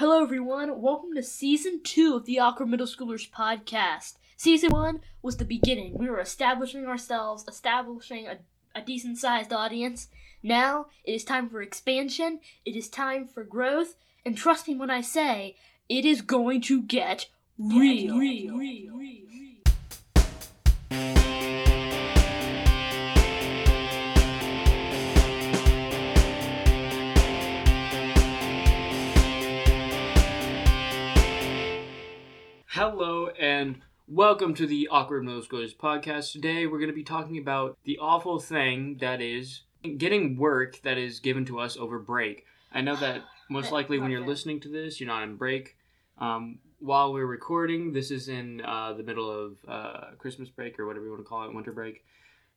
Hello, everyone. Welcome to season two of the Awkward Middle Schoolers podcast. Season one was the beginning. We were establishing ourselves, establishing a, a decent sized audience. Now it is time for expansion, it is time for growth, and trust me when I say it is going to get real. real, real, welcome to the Awkward Middle Schoolers podcast. Today we're going to be talking about the awful thing that is getting work that is given to us over break. I know that most likely when you're listening to this, you're not on break. Um, while we're recording, this is in uh, the middle of uh, Christmas break or whatever you want to call it, winter break.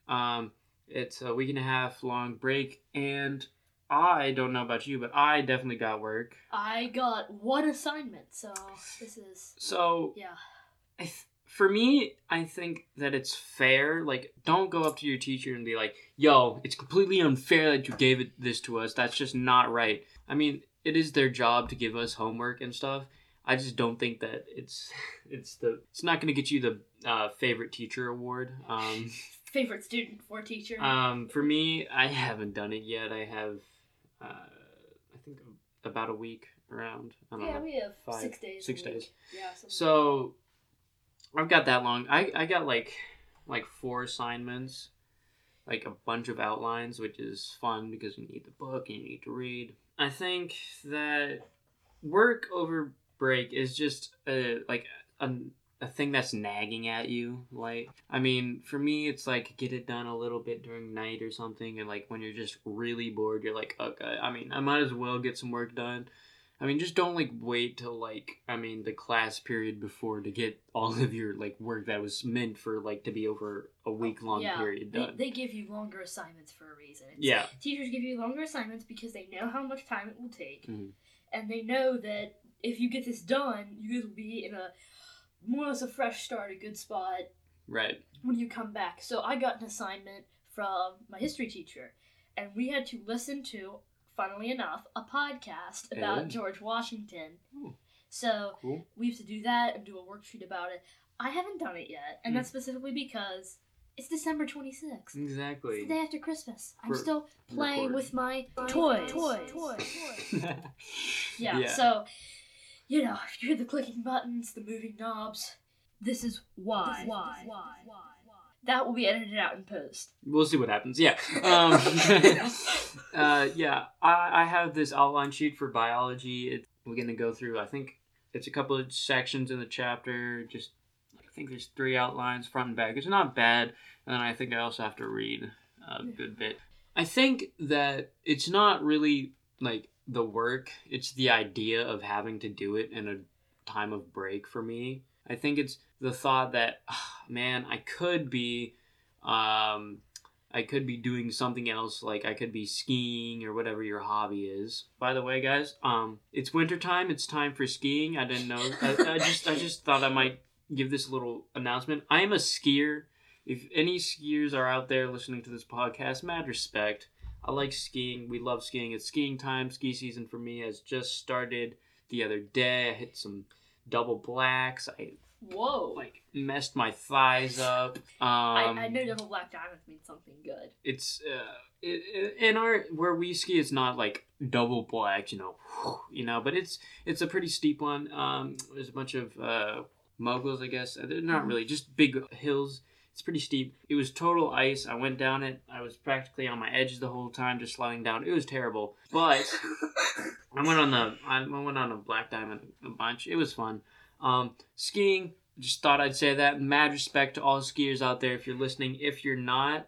Um, it's a week and a half long break, and I don't know about you, but I definitely got work. I got one assignment, so this is So yeah. I th- for me, I think that it's fair. Like, don't go up to your teacher and be like, "Yo, it's completely unfair that you gave it this to us. That's just not right." I mean, it is their job to give us homework and stuff. I just don't think that it's it's the it's not going to get you the uh, favorite teacher award. Um, Favorite student for teacher. um, for me, I haven't done it yet. I have, uh, I think about a week around. I don't yeah, know. we have five- six days. six days. Yeah. So I've got that long. I I got like like four assignments, like a bunch of outlines, which is fun because you need the book and you need to read. I think that work over break is just a like a, a thing that's nagging at you. Like I mean, for me, it's like get it done a little bit during night or something, and like when you're just really bored, you're like, okay. I mean, I might as well get some work done. I mean, just don't like wait till like I mean the class period before to get all of your like work that was meant for like to be over a week long Yeah, period done. they give you longer assignments for a reason. It's- yeah, Teachers give you longer assignments because they know how much time it will take, Mhm. and they know that if you get this done, you guys will be in a more or less a fresh start, a good spot right. when you come back. So I got an assignment from my history teacher, and we had to listen to, funnily enough, a podcast about Oh. George Washington. Ooh. So Cool. we have to do that and do a worksheet about it. I haven't done it yet, and Hmm. that's specifically because it's December 26th. It's Exactly. the day after Christmas. I'm For still playing recording. with my toys. Toys. Toys. Yeah, Yeah. so, you know, if you hear the clicking buttons, the moving knobs, this is why. This is why. why. That will be edited out in post. We'll see what happens. Yeah. Um, uh, yeah. I, I have this outline sheet for biology. It, we're gonna go through. I think it's a couple of sections in the chapter. Just I think there's three outlines, front and back. It's not bad. And then I think I also have to read a good bit. I think that it's not really like the work. It's the idea of having to do it in a time of break for me. I think it's the thought that, ah, man, I could be, um, I could be doing something else. Like I could be skiing or whatever your hobby is. By the way, guys, um, it's wintertime. It's time for skiing. I didn't know. I, I just, I just thought I might give this little announcement. I am a skier. If any skiers are out there listening to this podcast, mad respect. I like skiing. We love skiing. It's skiing time. Ski season for me has just started the other day. I hit some double blacks. I Whoa. like messed my thighs up. Um, I, I know double black diamonds means something good. it's uh, it- in our where we ski. It's not like double black, you know, you know, but it's it's a pretty steep one. Um, there's a bunch of uh, moguls, I guess. They're not really just big hills. It's pretty steep. It was total ice. I went down it. I was practically on my edges the whole time, just sliding down. It was terrible, but I went on the I went on a black diamond a bunch. It was fun. Um, skiing. Just thought I'd say that. Mad respect to all skiers out there. If you're listening, if you're not,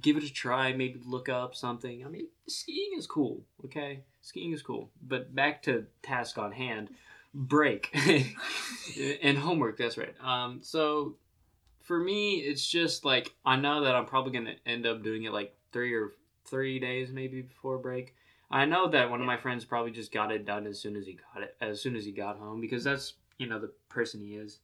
give it a try. Maybe look up something. I mean, skiing is cool. Okay, skiing is cool. But back to task on hand. Break and homework. That's right. Um, so for me, it's just like I know that I'm probably gonna end up doing it like three or three days maybe before break. I know that one of my friends probably just got it done as soon as he got it, as soon as he got home, because that's you know the person he is.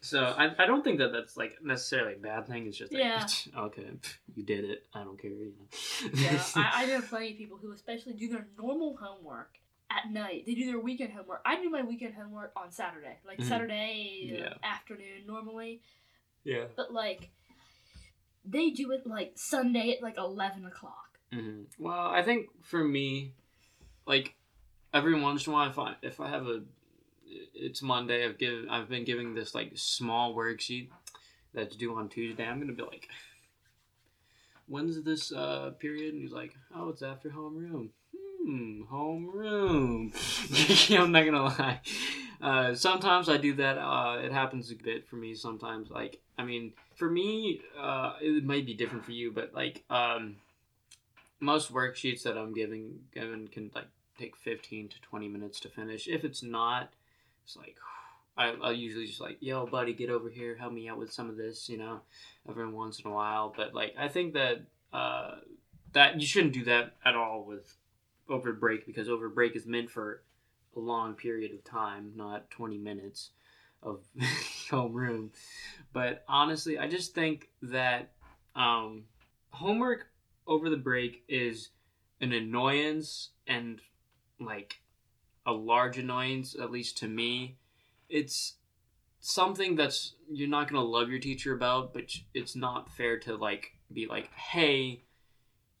So I, I don't think that that's like necessarily a bad thing. It's just like, Yeah. okay, you did it. I don't care. You know. Yeah, I, I know plenty of people who especially do their normal homework at night. They do their weekend homework. I do my weekend homework on Saturday, like Mhm. Saturday Yeah. afternoon normally. Yeah. But like, they do it like Sunday at like eleven o'clock. hmm Well, I think for me, like every once in a while, if I if I have a, it's Monday. I've given I've been giving this like small worksheet that's due on Tuesday. I'm gonna be like, when's this uh period? And he's like, oh, it's after homeroom. Hmm, homeroom. I'm not gonna lie. Uh, sometimes I do that. Uh, it happens a bit for me. Sometimes, like, I mean, for me, uh, it might be different for you, but like, um, most worksheets that I'm giving given can like take 15 to 20 minutes to finish. If it's not, it's like I, I'll usually just like, yo, buddy, get over here, help me out with some of this, you know, every once in a while. But like, I think that uh, that you shouldn't do that at all with over break because over break is meant for a long period of time, not 20 minutes of homeroom. But honestly, I just think that um, homework over the break is an annoyance and like a large annoyance, at least to me. It's something that's you're not gonna love your teacher about, but it's not fair to like be like, hey,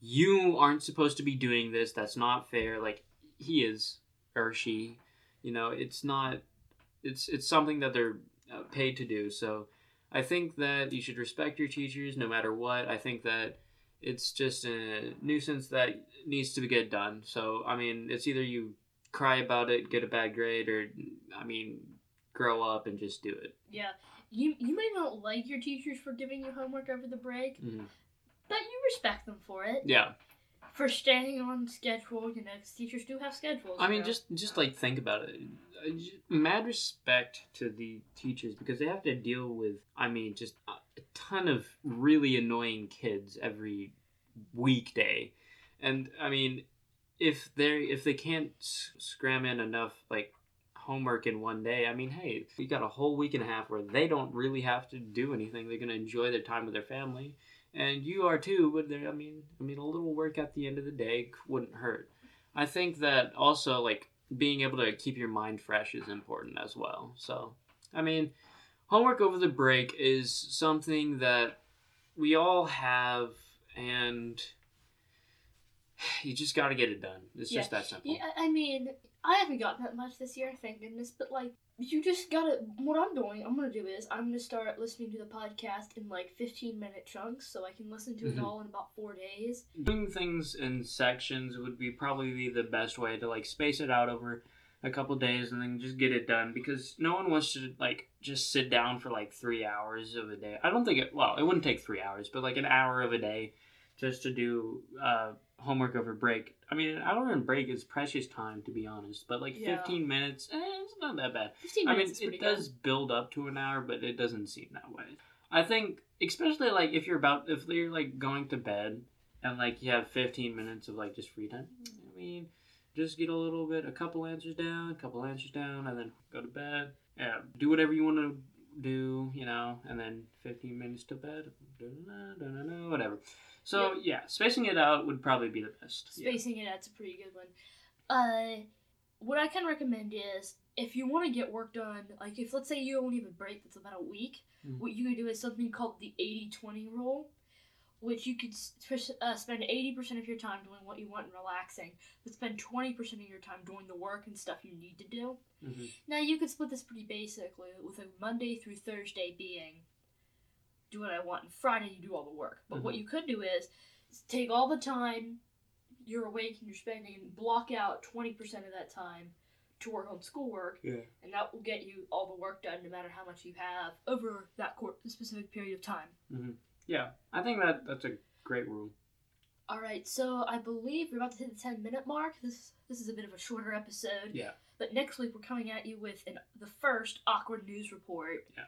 you aren't supposed to be doing this. That's not fair. Like he is or she, you know, it's not. It's it's something that they're uh, paid to do. So I think that you should respect your teachers no matter what. I think that it's just a nuisance that needs to get done. So I mean, it's either you cry about it, get a bad grade, or I mean, grow up and just do it. Yeah, you you may not like your teachers for giving you homework over the break, Mhm. but you respect them for it. Yeah, For staying on schedule, you know, teachers do have schedules. I mean, know. just just like think about it. Uh, Mad respect to the teachers because they have to deal with, I mean, just a ton of really annoying kids every weekday, and I mean, if they if they can't scram in enough like homework in one day, I mean, hey, you got a whole week and a half where they don't really have to do anything. They're gonna enjoy their time with their family, and you are too. But there, I mean, I mean, a little work at the end of the day wouldn't hurt. I think that also like being able to keep your mind fresh is important as well. So, I mean, homework over the break is something that we all have, and you just got to get it done. It's just that simple. Yeah, I I mean, I haven't gotten that much this year, thank goodness. But like, you just gotta. What I'm doing, I'm gonna do is I'm gonna start listening to the podcast in like 15 minute chunks, so I can listen to it mm-hmm. all in about four days. Doing things in sections would be probably be the best way to like space it out over a couple days and then just get it done because no one wants to like just sit down for like three hours of a day. I don't think it. Well, it wouldn't take three hours, but like an hour of a day just to do uh, homework over break. I mean, an hour and break is precious time to be honest, but like Yeah. fifteen minutes, eh, it's not that bad. 15 I mean, it does build up to an hour, but it doesn't seem that way. I think, especially like if you're about, if you're like going to bed and like you have 15 minutes of like just free time. I mean, just get a little bit, a couple answers down, a couple answers down, and then go to bed. Yeah, do whatever you want to do, you know, and then 15 minutes to bed, whatever. So yeah, spacing it out would probably be the best. Yeah. Spacing it out's a pretty good one. Uh, what I can recommend is if you want to get work done, like if let's say you only have a break that's about a week, Mhm. what you could do is something called the 80-20 rule, which you could uh, spend 80% of your time doing what you want and relaxing, but spend 20% of your time doing the work and stuff you need to do. Mhm. Now you could split this pretty basically with a Monday through Thursday being do what I want and Friday you do all the work. But what Mhm. you could do is take all the time you're awake and you're spending and block out 20% of that time to work on schoolwork Yeah. and that will get you all the work done no matter how much you have over that cour specific period of time. Yeah, I think that that's a great rule. All right, so I believe we're about to hit the 10 minute mark. This this is a bit of a shorter episode. Yeah. But next week we're coming at you with an, the first awkward news report. Yeah.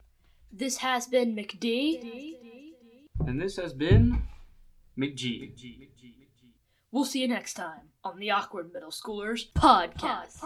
This has been McD. And this has been McG. We'll see you next time on the Awkward Middle Schoolers podcast.